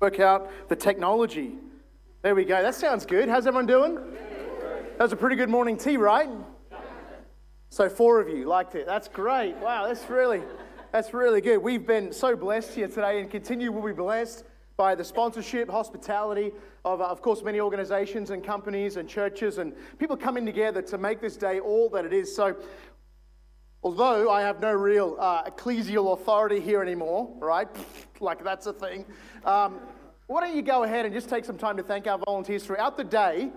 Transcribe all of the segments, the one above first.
work out the technology. There we go. That sounds good. How's everyone doing? That was a pretty good morning tea, right? So four of you liked it. That's great. Wow, that's really, that's really good. We've been so blessed here today, and continue will be blessed by the sponsorship, hospitality of, of course, many organizations and companies and churches and people coming together to make this day all that it is. So, although I have no real uh, ecclesial authority here anymore, right? like that's a thing. Um, why don't you go ahead and just take some time to thank our volunteers throughout the day?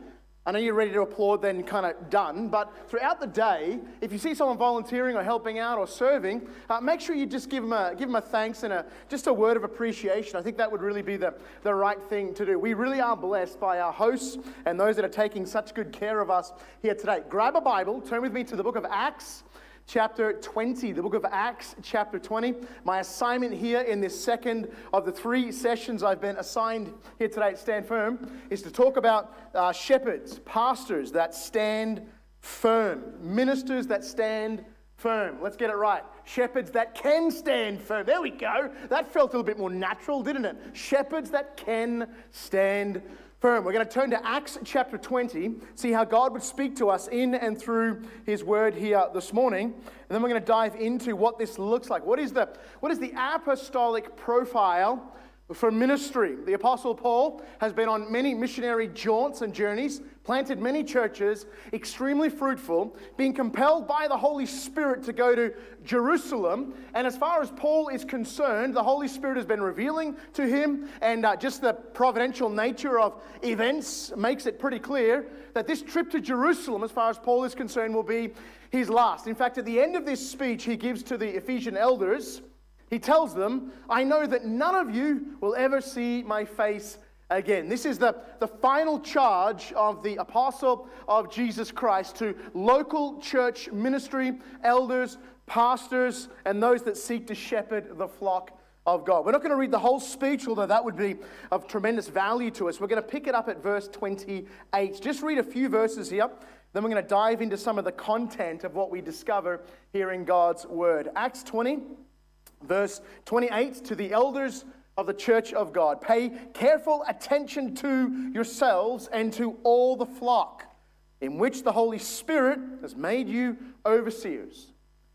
I know you're ready to applaud, then kind of done, but throughout the day, if you see someone volunteering or helping out or serving, uh, make sure you just give them, a, give them a thanks and a, just a word of appreciation. I think that would really be the, the right thing to do. We really are blessed by our hosts and those that are taking such good care of us here today. Grab a Bible, turn with me to the book of Acts chapter 20, the book of Acts, chapter 20. My assignment here in this second of the three sessions I've been assigned here today at Stand Firm is to talk about uh, shepherds, pastors that stand firm, ministers that stand firm. Let's get it right. Shepherds that can stand firm. There we go. That felt a little bit more natural, didn't it? Shepherds that can stand firm. We're going to turn to Acts chapter 20, see how God would speak to us in and through his word here this morning. And then we're going to dive into what this looks like. What is the, what is the apostolic profile for ministry. The Apostle Paul has been on many missionary jaunts and journeys, planted many churches, extremely fruitful, being compelled by the Holy Spirit to go to Jerusalem. And as far as Paul is concerned, the Holy Spirit has been revealing to him, and uh, just the providential nature of events makes it pretty clear that this trip to Jerusalem, as far as Paul is concerned, will be his last. In fact, at the end of this speech he gives to the Ephesian elders, he tells them, I know that none of you will ever see my face again. This is the, the final charge of the apostle of Jesus Christ to local church ministry, elders, pastors, and those that seek to shepherd the flock of God. We're not going to read the whole speech, although that would be of tremendous value to us. We're going to pick it up at verse 28. Just read a few verses here. Then we're going to dive into some of the content of what we discover here in God's word. Acts 20 Verse 28 to the elders of the church of God pay careful attention to yourselves and to all the flock in which the Holy Spirit has made you overseers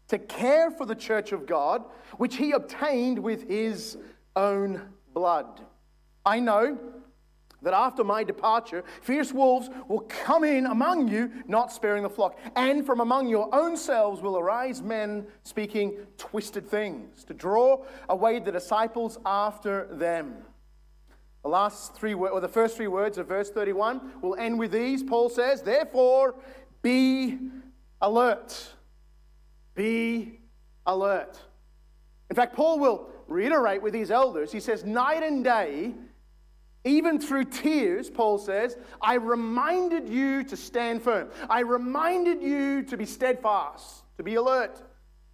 to care for the church of God, which he obtained with his own blood. I know that after my departure, fierce wolves will come in among you, not sparing the flock. And from among your own selves will arise men speaking twisted things to draw away the disciples after them. The last three, or the first three words of verse 31 will end with these. Paul says, Therefore, be alert. Be alert. In fact, Paul will reiterate with these elders. He says, Night and day, even through tears, Paul says, I reminded you to stand firm. I reminded you to be steadfast, to be alert,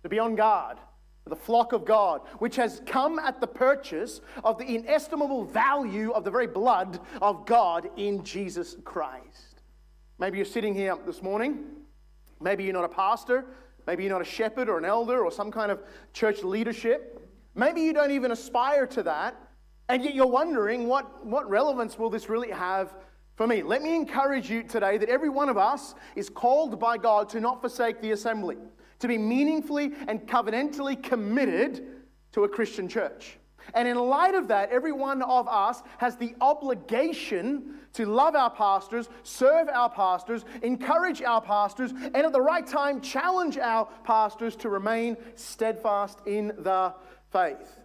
to be on guard for the flock of God, which has come at the purchase of the inestimable value of the very blood of God in Jesus Christ. Maybe you're sitting here this morning. Maybe you're not a pastor. Maybe you're not a shepherd or an elder or some kind of church leadership. Maybe you don't even aspire to that. And yet you're wondering, what, what relevance will this really have for me? Let me encourage you today that every one of us is called by God to not forsake the assembly, to be meaningfully and covenantally committed to a Christian church. And in light of that, every one of us has the obligation to love our pastors, serve our pastors, encourage our pastors, and at the right time, challenge our pastors to remain steadfast in the faith.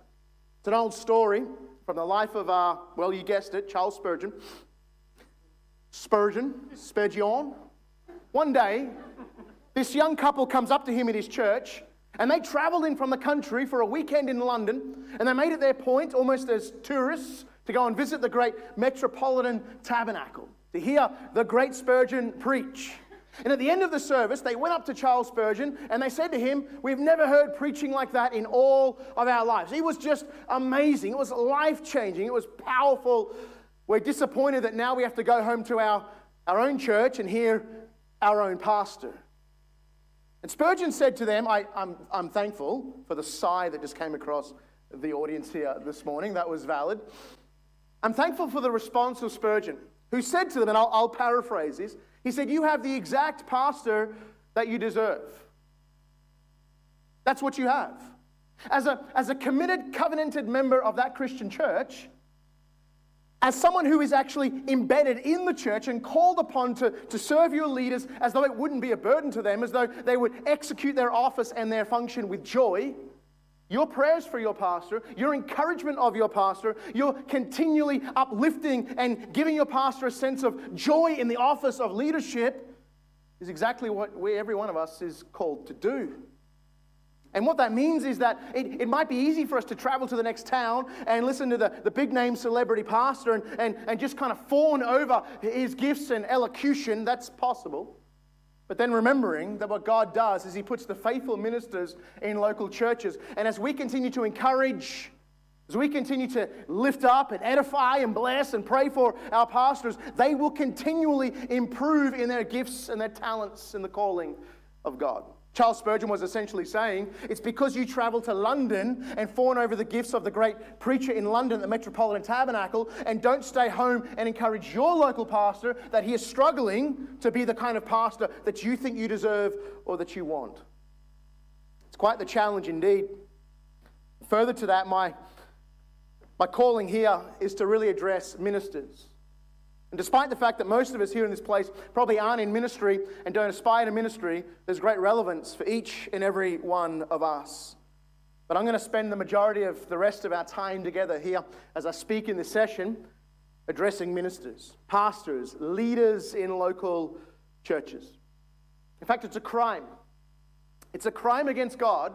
It's an old story from the life of, uh, well, you guessed it, Charles Spurgeon. Spurgeon, Spurgeon. One day, this young couple comes up to him at his church, and they traveled in from the country for a weekend in London, and they made it their point, almost as tourists, to go and visit the great Metropolitan Tabernacle, to hear the great Spurgeon preach. And at the end of the service, they went up to Charles Spurgeon and they said to him, We've never heard preaching like that in all of our lives. It was just amazing. It was life changing. It was powerful. We're disappointed that now we have to go home to our, our own church and hear our own pastor. And Spurgeon said to them, I, I'm, I'm thankful for the sigh that just came across the audience here this morning. That was valid. I'm thankful for the response of Spurgeon, who said to them, and I'll, I'll paraphrase this, he said, You have the exact pastor that you deserve. That's what you have. As a, as a committed, covenanted member of that Christian church, as someone who is actually embedded in the church and called upon to, to serve your leaders as though it wouldn't be a burden to them, as though they would execute their office and their function with joy, your prayers for your pastor, your encouragement of your pastor, your continually uplifting and giving your pastor a sense of joy in the office of leadership is exactly what we, every one of us is called to do. And what that means is that it, it might be easy for us to travel to the next town and listen to the, the big name celebrity pastor and, and, and just kind of fawn over his gifts and elocution. That's possible. But then remembering that what God does is He puts the faithful ministers in local churches. And as we continue to encourage, as we continue to lift up and edify and bless and pray for our pastors, they will continually improve in their gifts and their talents in the calling of God. Charles Spurgeon was essentially saying, It's because you travel to London and fawn over the gifts of the great preacher in London, the Metropolitan Tabernacle, and don't stay home and encourage your local pastor that he is struggling to be the kind of pastor that you think you deserve or that you want. It's quite the challenge indeed. Further to that, my, my calling here is to really address ministers. And despite the fact that most of us here in this place probably aren't in ministry and don't aspire to ministry, there's great relevance for each and every one of us. But I'm going to spend the majority of the rest of our time together here as I speak in this session addressing ministers, pastors, leaders in local churches. In fact, it's a crime. It's a crime against God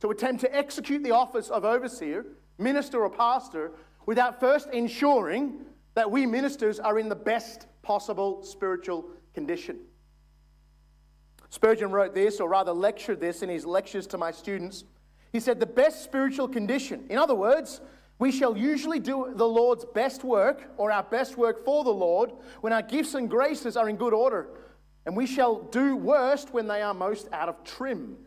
to attempt to execute the office of overseer, minister, or pastor without first ensuring that we ministers are in the best possible spiritual condition. Spurgeon wrote this, or rather lectured this in his lectures to my students. He said, The best spiritual condition, in other words, we shall usually do the Lord's best work or our best work for the Lord when our gifts and graces are in good order. And we shall do worst when they are most out of trim.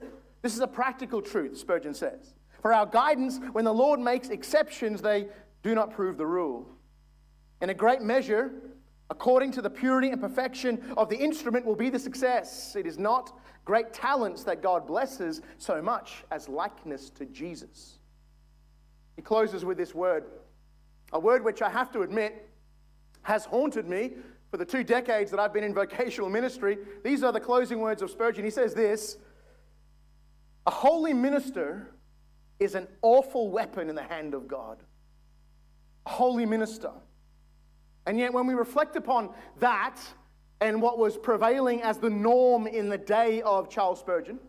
This is a practical truth, Spurgeon says. For our guidance, when the Lord makes exceptions, they do not prove the rule. In a great measure, according to the purity and perfection of the instrument, will be the success. It is not great talents that God blesses so much as likeness to Jesus. He closes with this word, a word which I have to admit has haunted me for the two decades that I've been in vocational ministry. These are the closing words of Spurgeon. He says this A holy minister is an awful weapon in the hand of God. A holy minister. And yet, when we reflect upon that and what was prevailing as the norm in the day of Charles Spurgeon,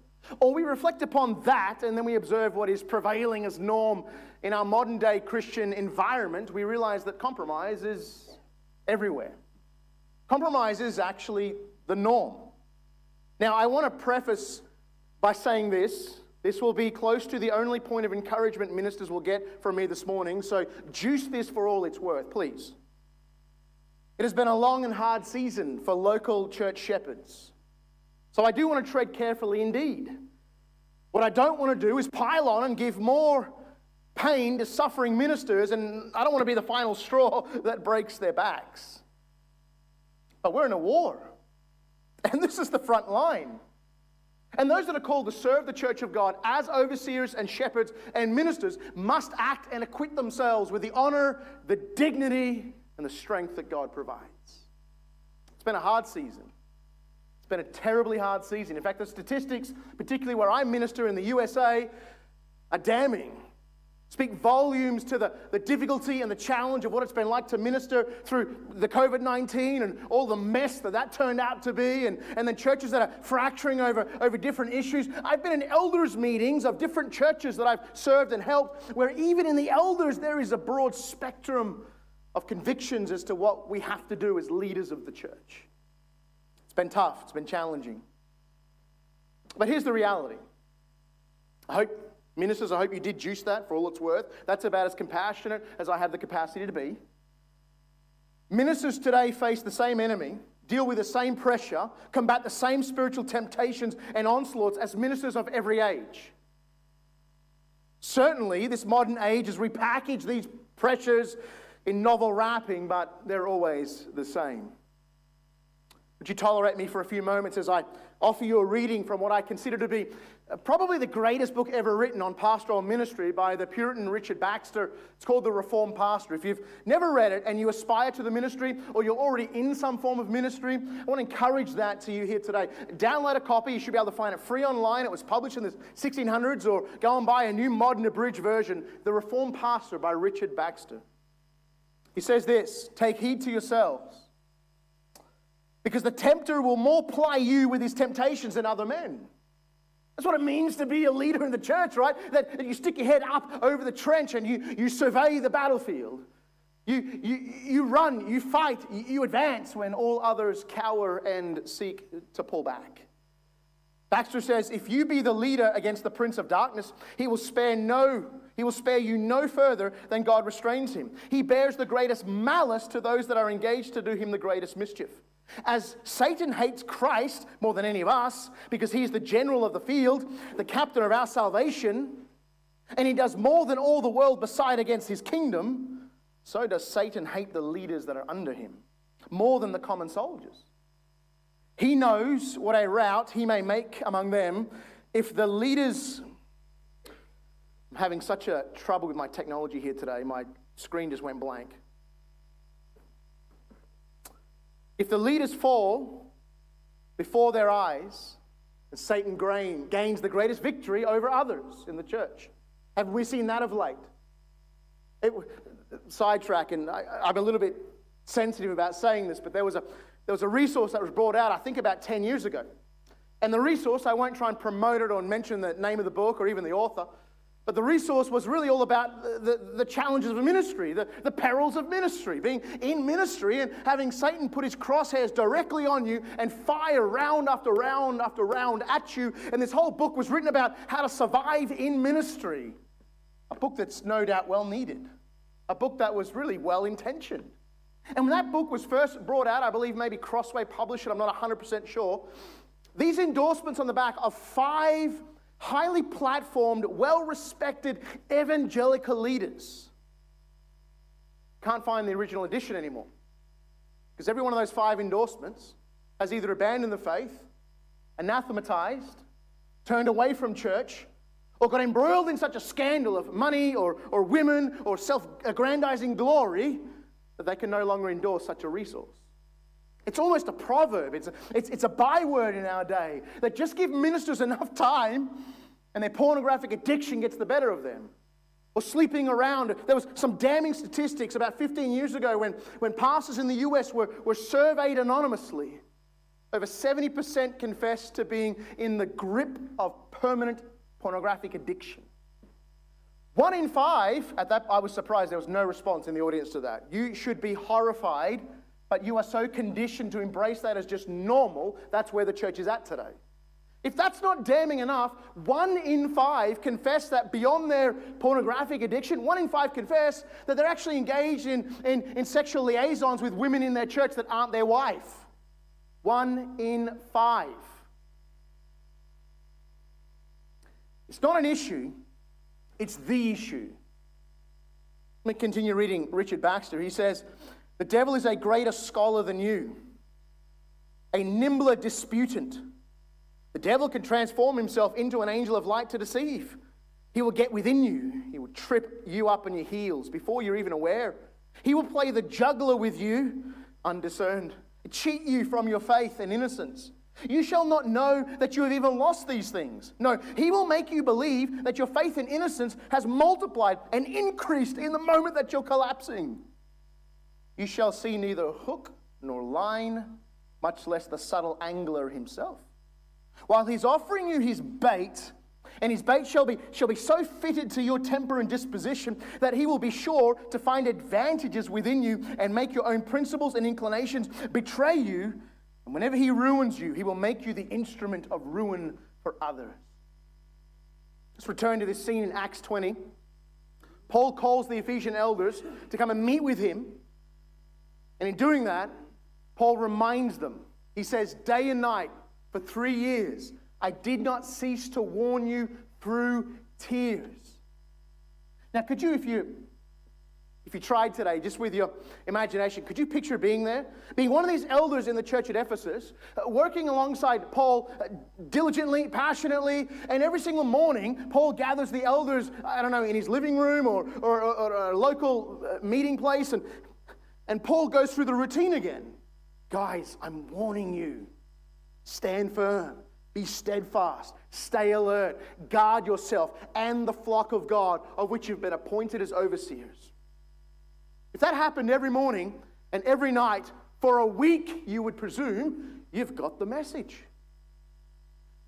or we reflect upon that and then we observe what is prevailing as norm in our modern day Christian environment, we realize that compromise is everywhere. Compromise is actually the norm. Now, I want to preface by saying this. This will be close to the only point of encouragement ministers will get from me this morning, so juice this for all it's worth, please. It has been a long and hard season for local church shepherds. So I do want to tread carefully indeed. What I don't want to do is pile on and give more pain to suffering ministers, and I don't want to be the final straw that breaks their backs. But we're in a war, and this is the front line. And those that are called to serve the church of God as overseers and shepherds and ministers must act and acquit themselves with the honor, the dignity, and the strength that God provides. It's been a hard season. It's been a terribly hard season. In fact, the statistics, particularly where I minister in the USA, are damning. Speak volumes to the, the difficulty and the challenge of what it's been like to minister through the COVID 19 and all the mess that that turned out to be, and, and then churches that are fracturing over, over different issues. I've been in elders' meetings of different churches that I've served and helped, where even in the elders there is a broad spectrum of convictions as to what we have to do as leaders of the church. It's been tough, it's been challenging. But here's the reality. I hope, ministers, I hope you did juice that for all it's worth. That's about as compassionate as I have the capacity to be. Ministers today face the same enemy, deal with the same pressure, combat the same spiritual temptations and onslaughts as ministers of every age. Certainly, this modern age has repackaged these pressures in novel wrapping, but they're always the same. Would you tolerate me for a few moments as I offer you a reading from what I consider to be uh, probably the greatest book ever written on pastoral ministry by the Puritan Richard Baxter? It's called The Reformed Pastor. If you've never read it and you aspire to the ministry or you're already in some form of ministry, I want to encourage that to you here today. Download a copy. You should be able to find it free online. It was published in the 1600s, or go and buy a new modern abridged version, The Reformed Pastor by Richard Baxter. He says this Take heed to yourselves because the tempter will more ply you with his temptations than other men. That's what it means to be a leader in the church, right? That, that you stick your head up over the trench and you, you survey the battlefield. You, you, you run, you fight, you, you advance when all others cower and seek to pull back. Baxter says, if you be the leader against the prince of darkness, he will spare no, he will spare you no further than God restrains him. He bears the greatest malice to those that are engaged to do him the greatest mischief. As Satan hates Christ more than any of us because he is the general of the field, the captain of our salvation, and he does more than all the world beside against his kingdom, so does Satan hate the leaders that are under him more than the common soldiers. He knows what a rout he may make among them if the leaders. I'm having such a trouble with my technology here today, my screen just went blank. If the leaders fall before their eyes, and Satan grain, gains the greatest victory over others in the church. Have we seen that of late? It, sidetrack, and I, I'm a little bit sensitive about saying this, but there was, a, there was a resource that was brought out, I think, about 10 years ago. And the resource, I won't try and promote it or mention the name of the book or even the author, but the resource was really all about the, the, the, challenges of ministry, the, the perils of ministry, being in ministry and having Satan put his crosshairs directly on you and fire round after round after round at you. And this whole book was written about how to survive in ministry. A book that's no doubt well needed, a book that was really well intentioned. And when that book was first brought out, I believe maybe Crossway published it, I'm not 100% sure. These endorsements on the back of five highly platformed, well respected evangelical leaders. Can't find the original edition anymore. Because every one of those five endorsements has either abandoned the faith, anathematized, turned away from church, or got embroiled in such a scandal of money or, or women or self aggrandizing glory that they can no longer endorse such a resource. It's almost a proverb, it's a, it's, it's a byword in our day that just give ministers enough time and their pornographic addiction gets the better of them. Or sleeping around. There was some damning statistics about 15 years ago when, when pastors in the US were, were surveyed anonymously. Over 70% confessed to being in the grip of permanent pornographic addiction. One in five, at that, I was surprised there was no response in the audience to that. You should be horrified but you are so conditioned to embrace that as just normal, that's where the church is at today. If that's not damning enough, one in five confess that beyond their pornographic addiction, one in five confess that they're actually engaged in, in, in sexual liaisons with women in their church that aren't their wife. One in five. It's not an issue, it's the issue. Let me continue reading Richard Baxter. He says, the devil is a greater scholar than you, a nimbler disputant. The devil can transform himself into an angel of light to deceive. He will get within you, he will trip you up on your heels before you're even aware. He will play the juggler with you undiscerned, cheat you from your faith and innocence. You shall not know that you have even lost these things. No, he will make you believe that your faith and innocence has multiplied and increased in the moment that you're collapsing. You shall see neither hook nor line, much less the subtle angler himself. While he's offering you his bait, and his bait shall be, shall be so fitted to your temper and disposition that he will be sure to find advantages within you and make your own principles and inclinations betray you. And whenever he ruins you, he will make you the instrument of ruin for others. Let's return to this scene in Acts 20. Paul calls the Ephesian elders to come and meet with him and in doing that, Paul reminds them. He says, Day and night for three years, I did not cease to warn you through tears. Now, could you, if you if you tried today, just with your imagination, could you picture being there? Being one of these elders in the church at Ephesus, uh, working alongside Paul uh, diligently, passionately, and every single morning, Paul gathers the elders, I don't know, in his living room or, or, or, or a local uh, meeting place, and, and Paul goes through the routine again. Guys, I'm warning you, stand firm. Be steadfast, stay alert, guard yourself and the flock of God of which you've been appointed as overseers. If that happened every morning and every night for a week, you would presume you've got the message.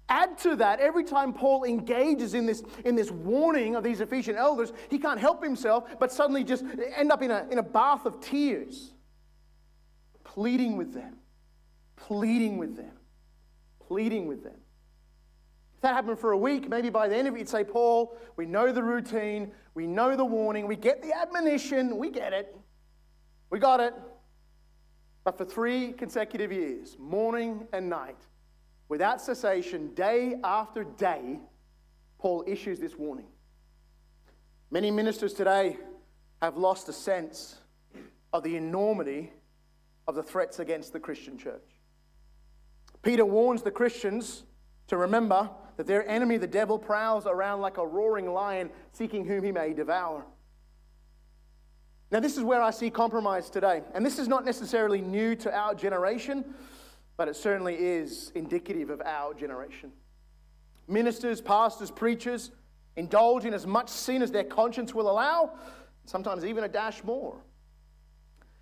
Add to that, every time Paul engages in this, in this warning of these Ephesian elders, he can't help himself but suddenly just end up in a, in a bath of tears, pleading with them, pleading with them. Pleading with them. If that happened for a week, maybe by the end of it, you'd say, Paul, we know the routine, we know the warning, we get the admonition, we get it, we got it. But for three consecutive years, morning and night, without cessation, day after day, Paul issues this warning. Many ministers today have lost a sense of the enormity of the threats against the Christian church. Peter warns the Christians to remember that their enemy, the devil, prowls around like a roaring lion seeking whom he may devour. Now, this is where I see compromise today. And this is not necessarily new to our generation, but it certainly is indicative of our generation. Ministers, pastors, preachers indulge in as much sin as their conscience will allow, sometimes even a dash more.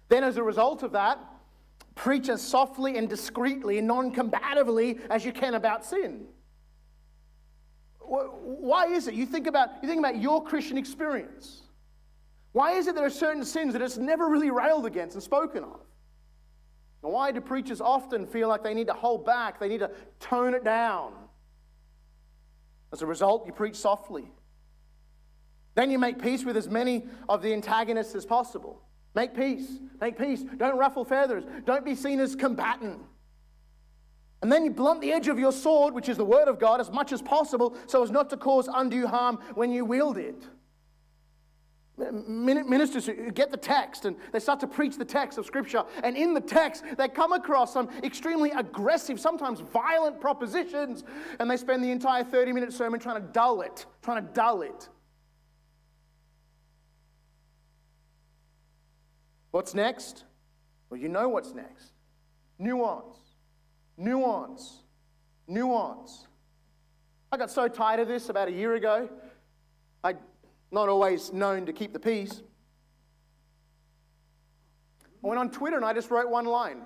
Then, as a result of that, Preach as softly and discreetly and non combatively as you can about sin. Why is it? You think about, you think about your Christian experience. Why is it there are certain sins that it's never really railed against and spoken of? And why do preachers often feel like they need to hold back, they need to tone it down? As a result, you preach softly. Then you make peace with as many of the antagonists as possible. Make peace. Make peace. Don't ruffle feathers. Don't be seen as combatant. And then you blunt the edge of your sword, which is the word of God, as much as possible so as not to cause undue harm when you wield it. Ministers who get the text and they start to preach the text of Scripture, and in the text, they come across some extremely aggressive, sometimes violent propositions, and they spend the entire 30 minute sermon trying to dull it, trying to dull it. What's next? Well, you know what's next. Nuance, nuance, nuance. I got so tired of this about a year ago. I not always known to keep the peace. I went on Twitter and I just wrote one line.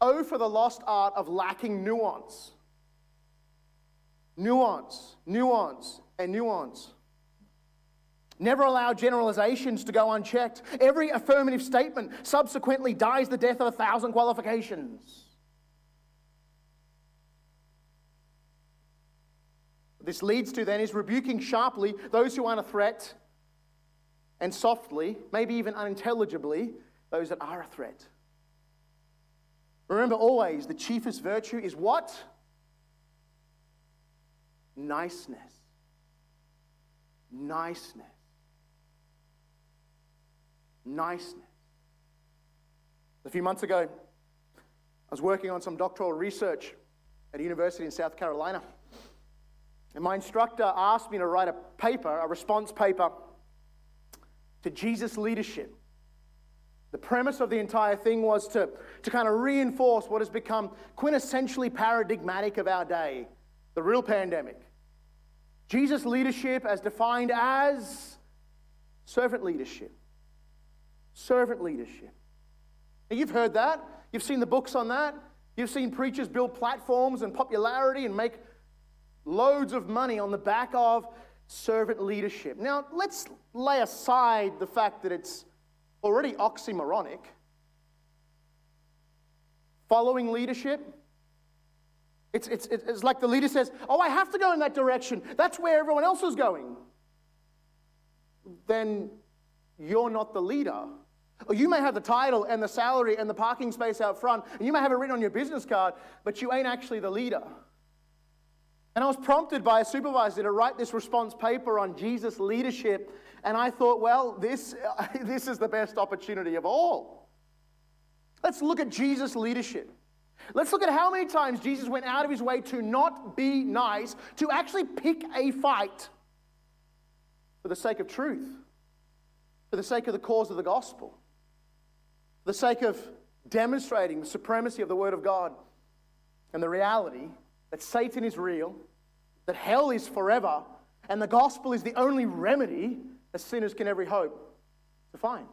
oh, for the lost art of lacking nuance. Nuance, nuance, and nuance. Never allow generalizations to go unchecked. Every affirmative statement subsequently dies the death of a thousand qualifications. This leads to then is rebuking sharply those who aren't a threat and softly, maybe even unintelligibly, those that are a threat. Remember always the chiefest virtue is what? Niceness. Niceness niceness. A few months ago, I was working on some doctoral research at a university in South Carolina. And my instructor asked me to write a paper, a response paper to Jesus' leadership. The premise of the entire thing was to, to kind of reinforce what has become quintessentially paradigmatic of our day the real pandemic. Jesus' leadership, as defined as servant leadership servant leadership. Now, you've heard that. You've seen the books on that. You've seen preachers build platforms and popularity and make loads of money on the back of servant leadership. Now, let's lay aside the fact that it's already oxymoronic. Following leadership, it's, it's, it's like the leader says, Oh, I have to go in that direction. That's where everyone else is going. Then you're not the leader. Or you may have the title and the salary and the parking space out front, and you may have it written on your business card, but you ain't actually the leader. And I was prompted by a supervisor to write this response paper on Jesus' leadership And I thought, well, this, this is the best opportunity of all. Let's look at Jesus' leadership. Let's look at how many times Jesus went out of his way to not be nice, to actually pick a fight for the sake of truth, for the sake of the cause of the gospel, for the sake of demonstrating the supremacy of the Word of God and the reality that Satan is real, that hell is forever, and the gospel is the only remedy that sinners can ever hope to find.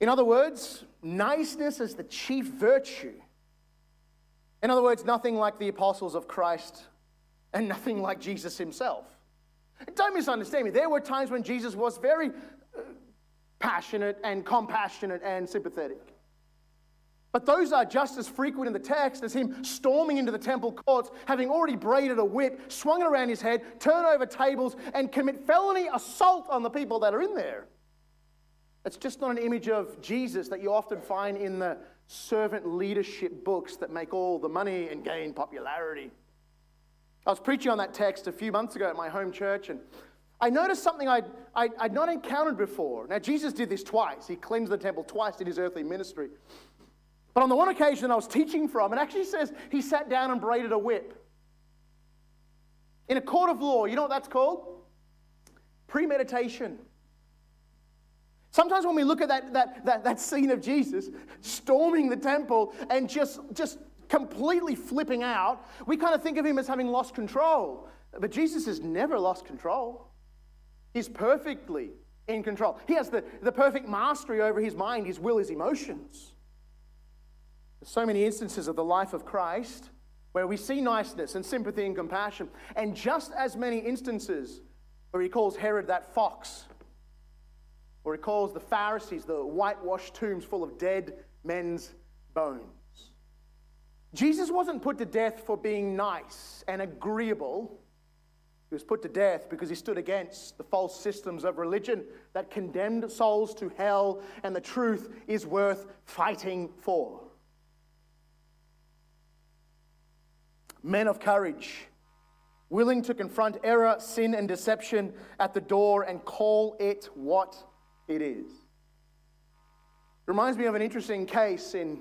In other words, niceness is the chief virtue. In other words, nothing like the apostles of Christ and nothing like Jesus himself. Don't misunderstand me. There were times when Jesus was very uh, passionate and compassionate and sympathetic. But those are just as frequent in the text as him storming into the temple courts, having already braided a whip, swung it around his head, turn over tables, and commit felony assault on the people that are in there. It's just not an image of Jesus that you often find in the servant leadership books that make all the money and gain popularity. I was preaching on that text a few months ago at my home church, and I noticed something I'd, I'd, not encountered before. Now, Jesus did this twice. He cleansed the temple twice in his earthly ministry. But on the one occasion I was teaching from, it actually says he sat down and braided a whip. In a court of law, you know what that's called? Premeditation. Sometimes when we look at that, that, that, that scene of Jesus storming the temple and just, just completely flipping out, we kind of think of him as having lost control. But Jesus has never lost control. He's perfectly in control. He has the, the perfect mastery over his mind, his will, his emotions. So many instances of the life of Christ where we see niceness and sympathy and compassion, and just as many instances where he calls Herod that fox or he calls the Pharisees the whitewashed tombs full of dead men's bones. Jesus wasn't put to death for being nice and agreeable. He was put to death because he stood against the false systems of religion that condemned souls to hell, and the truth is worth fighting for. Men of courage, willing to confront error, sin, and deception at the door and call it what it is. It Reminds me of an interesting case in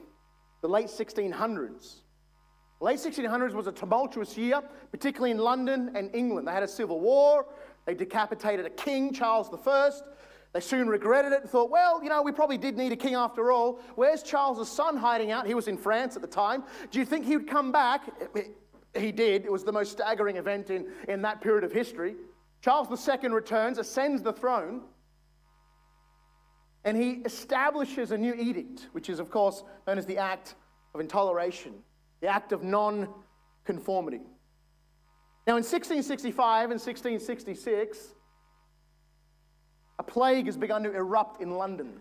the late 1600s. Late 1600s was a tumultuous year, particularly in London and England. They had a civil war, they decapitated a king, Charles I. They soon regretted it and thought, well, you know, we probably did need a king after all. Where's Charles' son hiding out? He was in France at the time. Do you think he would come back? He did. It was the most staggering event in, in that period of history. Charles II returns, ascends the throne. And he establishes a new edict, which is, of course, known as the Act of Intoleration, the Act of Non Conformity. Now, in 1665 and 1666, a plague has begun to erupt in London.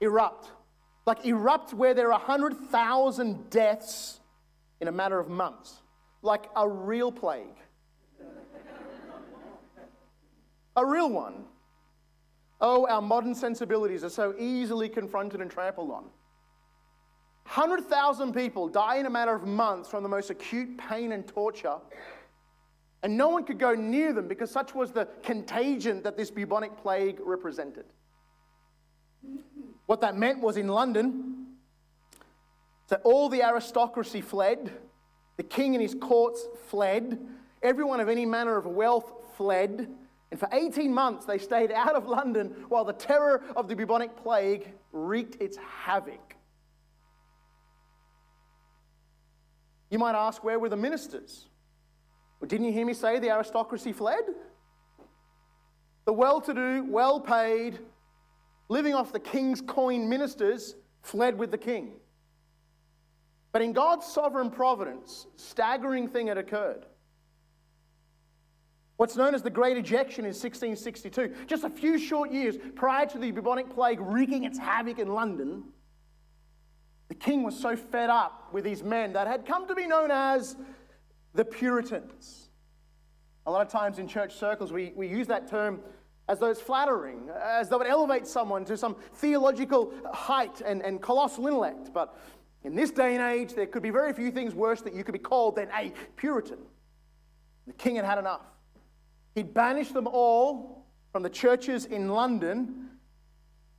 Erupt. Like, erupt where there are 100,000 deaths in a matter of months. Like a real plague. a real one. Oh, our modern sensibilities are so easily confronted and trampled on. 100,000 people die in a matter of months from the most acute pain and torture, and no one could go near them because such was the contagion that this bubonic plague represented. What that meant was in London, that all the aristocracy fled, the king and his courts fled, everyone of any manner of wealth fled, and for 18 months, they stayed out of London while the terror of the bubonic plague wreaked its havoc. You might ask, where were the ministers? Well, didn't you hear me say the aristocracy fled? The well to do, well paid, living off the king's coin ministers fled with the king. But in God's sovereign providence, staggering thing had occurred. What's known as the Great Ejection in 1662, just a few short years prior to the bubonic plague wreaking its havoc in London, the king was so fed up with his men that had come to be known as the Puritans. A lot of times in church circles, we, we use that term as though it's flattering, as though it elevates someone to some theological height and, and colossal intellect. But in this day and age, there could be very few things worse that you could be called than a Puritan. The king had had enough. He'd banished them all from the churches in London,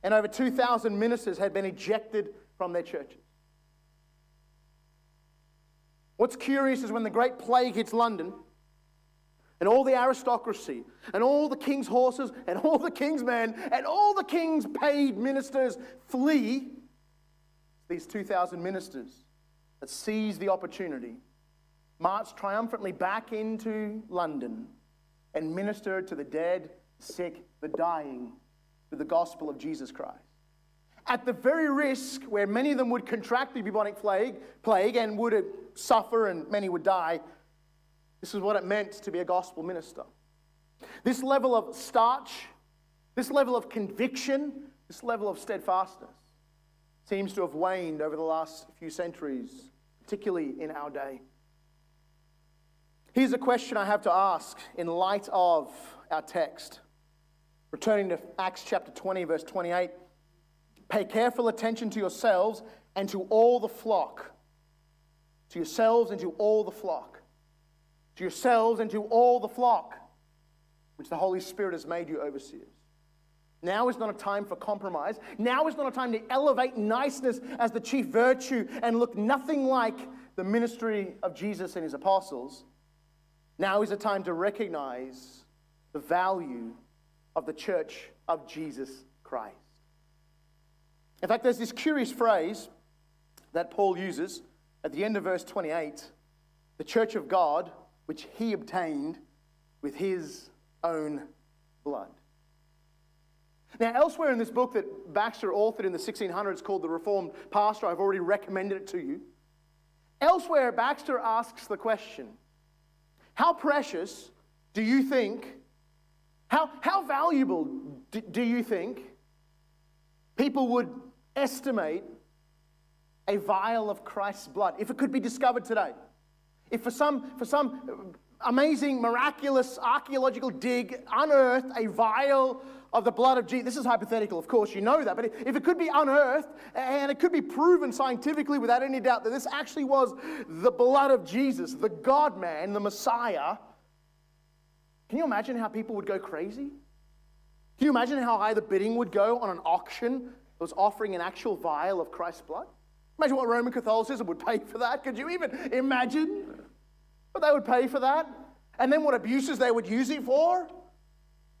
and over 2,000 ministers had been ejected from their churches. What's curious is when the Great Plague hits London, and all the aristocracy, and all the king's horses, and all the king's men, and all the king's paid ministers flee, these 2,000 ministers that seize the opportunity, march triumphantly back into London and minister to the dead, sick, the dying with the gospel of Jesus Christ. At the very risk where many of them would contract the bubonic plague, plague and would suffer and many would die, this is what it meant to be a gospel minister. This level of starch, this level of conviction, this level of steadfastness seems to have waned over the last few centuries, particularly in our day. Here's a question I have to ask in light of our text. Returning to Acts chapter 20, verse 28 Pay careful attention to yourselves and to all the flock. To yourselves and to all the flock. To yourselves and to all the flock, which the Holy Spirit has made you overseers. Now is not a time for compromise. Now is not a time to elevate niceness as the chief virtue and look nothing like the ministry of Jesus and his apostles. Now is a time to recognize the value of the church of Jesus Christ. In fact, there's this curious phrase that Paul uses at the end of verse 28 the church of God, which he obtained with his own blood. Now, elsewhere in this book that Baxter authored in the 1600s called The Reformed Pastor, I've already recommended it to you. Elsewhere, Baxter asks the question how precious do you think, how, how valuable do, do you think people would estimate a vial of Christ's blood if it could be discovered today? If for some, for some amazing, miraculous archaeological dig unearthed a vial of the blood of Jesus. This is hypothetical, of course, you know that. But if it could be unearthed and it could be proven scientifically without any doubt that this actually was the blood of Jesus, the God man, the Messiah, can you imagine how people would go crazy? Can you imagine how high the bidding would go on an auction that was offering an actual vial of Christ's blood? Imagine what Roman Catholicism would pay for that. Could you even imagine what they would pay for that? And then what abuses they would use it for?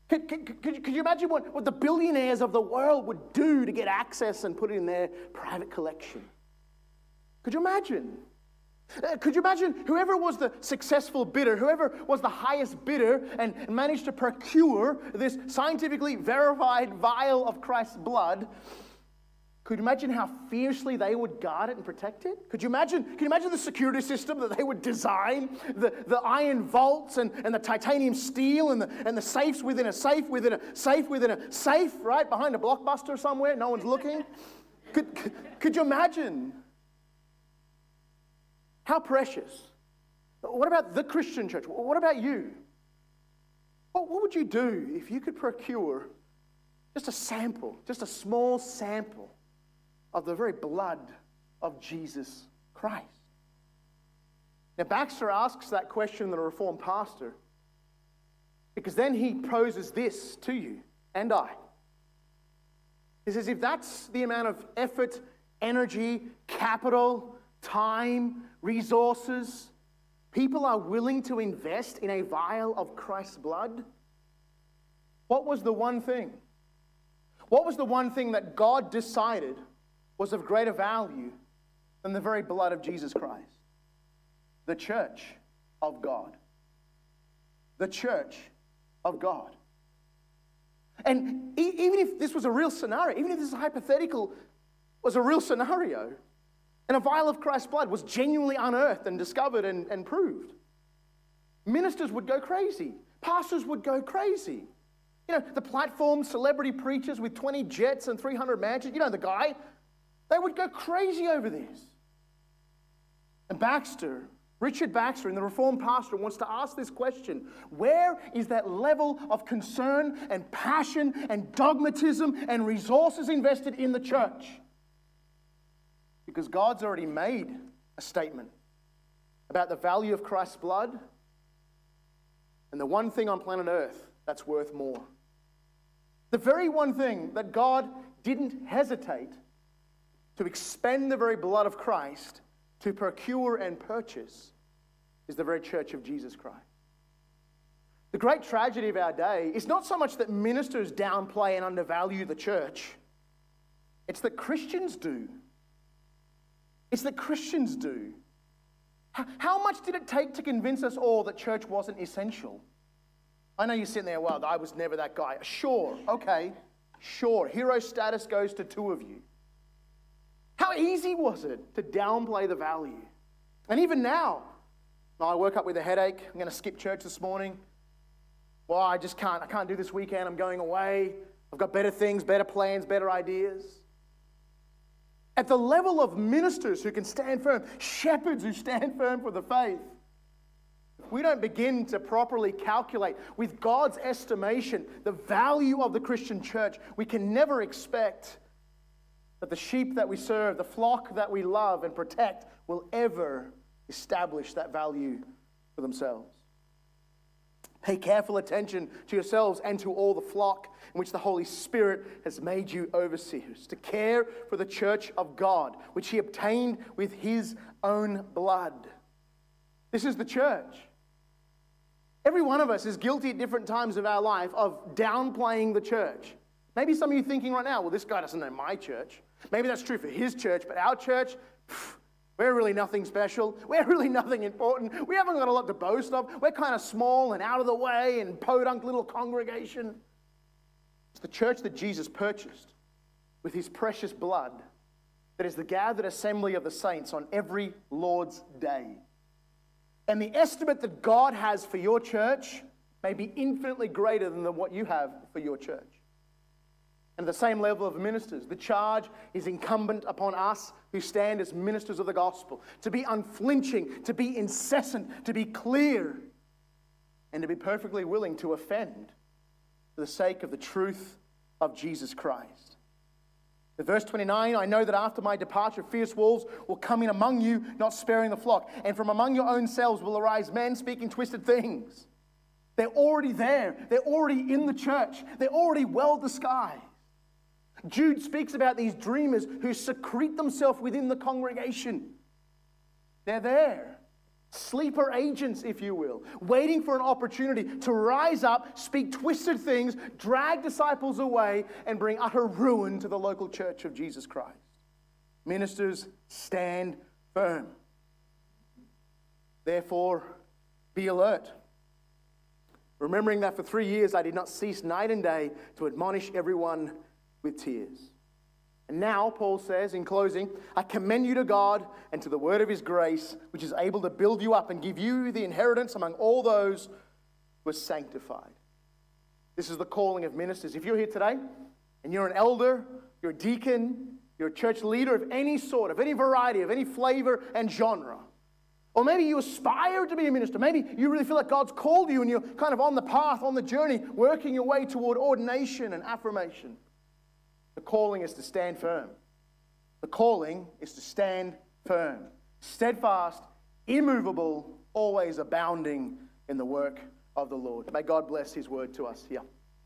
Could, could, could, could, you imagine what, what the billionaires of the world would do to get access and put it in their private collection? Could you imagine? Uh, could you imagine whoever was the successful bidder, whoever was the highest bidder and managed to procure this scientifically verified vial of Christ's blood? Could you imagine how fiercely they would guard it and protect it? Could you imagine, can you imagine the security system that they would design? The, the iron vaults and, and the titanium steel and the, and the safes within a safe within a safe within a safe, right? Behind a blockbuster somewhere, no one's looking. Could, could, could you imagine? How precious. What about the Christian church? What about you? What, what would you do if you could procure just a sample, just a small sample of the very blood of Jesus Christ. Now, Baxter asks that question to the Reformed pastor because then he poses this to you and I. He says, if that's the amount of effort, energy, capital, time, resources people are willing to invest in a vial of Christ's blood, what was the one thing? What was the one thing that God decided was of greater value than the very blood of Jesus Christ. The church of God. The church of God. And e- even if this was a real scenario, even if this is hypothetical, was a real scenario, and a vial of Christ's blood was genuinely unearthed and discovered and, and proved, ministers would go crazy. Pastors would go crazy. You know, the platform celebrity preachers with 20 jets and 300 mansions, you know, the guy they would go crazy over this. And Baxter, Richard Baxter, in the Reformed Pastor, wants to ask this question Where is that level of concern and passion and dogmatism and resources invested in the church? Because God's already made a statement about the value of Christ's blood. and the one thing on planet Earth that's worth more. The very one thing that God didn't hesitate to expend the very blood of Christ to procure and purchase is the very church of Jesus Christ. The great tragedy of our day is not so much that ministers downplay and undervalue the church, it's that Christians do. It's that Christians do. How much did it take to convince us all that church wasn't essential? I know you're sitting there, well, I was never that guy. Sure, okay, sure. Hero status goes to two of you. How easy was it to downplay the value? And even now, I woke up with a headache. I'm going to skip church this morning. Well, I just can't. I can't do this weekend. I'm going away. I've got better things, better plans, better ideas. At the level of ministers who can stand firm, shepherds who stand firm for the faith, we don't begin to properly calculate with God's estimation the value of the Christian church, we can never expect that the sheep that we serve, the flock that we love and protect, will ever establish that value for themselves. Pay careful attention to yourselves and to all the flock in which the Holy Spirit has made you overseers, to care for the church of God, which He obtained with His own blood. This is the church. Every one of us is guilty at different times of our life of downplaying the church. Maybe some of you thinking right now, well, this guy doesn't know my church. Maybe that's true for his church, but our church, pff, we're really nothing special. We're really nothing important. We haven't got a lot to boast of. We're kind of small and out of the way and podunk little congregation. It's the church that Jesus purchased with his precious blood that is the gathered assembly of the saints on every Lord's day. And the estimate that God has for your church may be infinitely greater than what you have for your church. And the same level of ministers, the charge is incumbent upon us who stand as ministers of the gospel to be unflinching, to be incessant, to be clear, and to be perfectly willing to offend for the sake of the truth of Jesus Christ. In verse 29, I know that after my departure, fierce wolves will come in among you, not sparing the flock. And from among your own selves will arise men speaking twisted things. They're already there, they're already in the church, they're already well disguised. Jude speaks about these dreamers who secrete themselves within the congregation. They're there sleeper agents, if you will, waiting for an opportunity to rise up, speak twisted things, drag disciples away, and bring utter ruin to the local church of Jesus Christ. Ministers, stand firm. Therefore, be alert. Remembering that for three years I did not cease night and day to admonish everyone with tears. And now, Paul says in closing, I commend you to God and to the word of his grace, which is able to build you up and give you the inheritance among all those who are sanctified. This is the calling of ministers. If you're here today and you're an elder, you're a deacon, you're a church leader of any sort, of any variety, of any flavor and genre, or maybe you aspire to be a minister. Maybe you really feel like God's called you and you're kind of on the path, on the journey, working your way toward ordination and affirmation. The calling is to stand firm. The calling is to stand firm, steadfast, immovable, always abounding in the work of the Lord. May God bless his word to us here.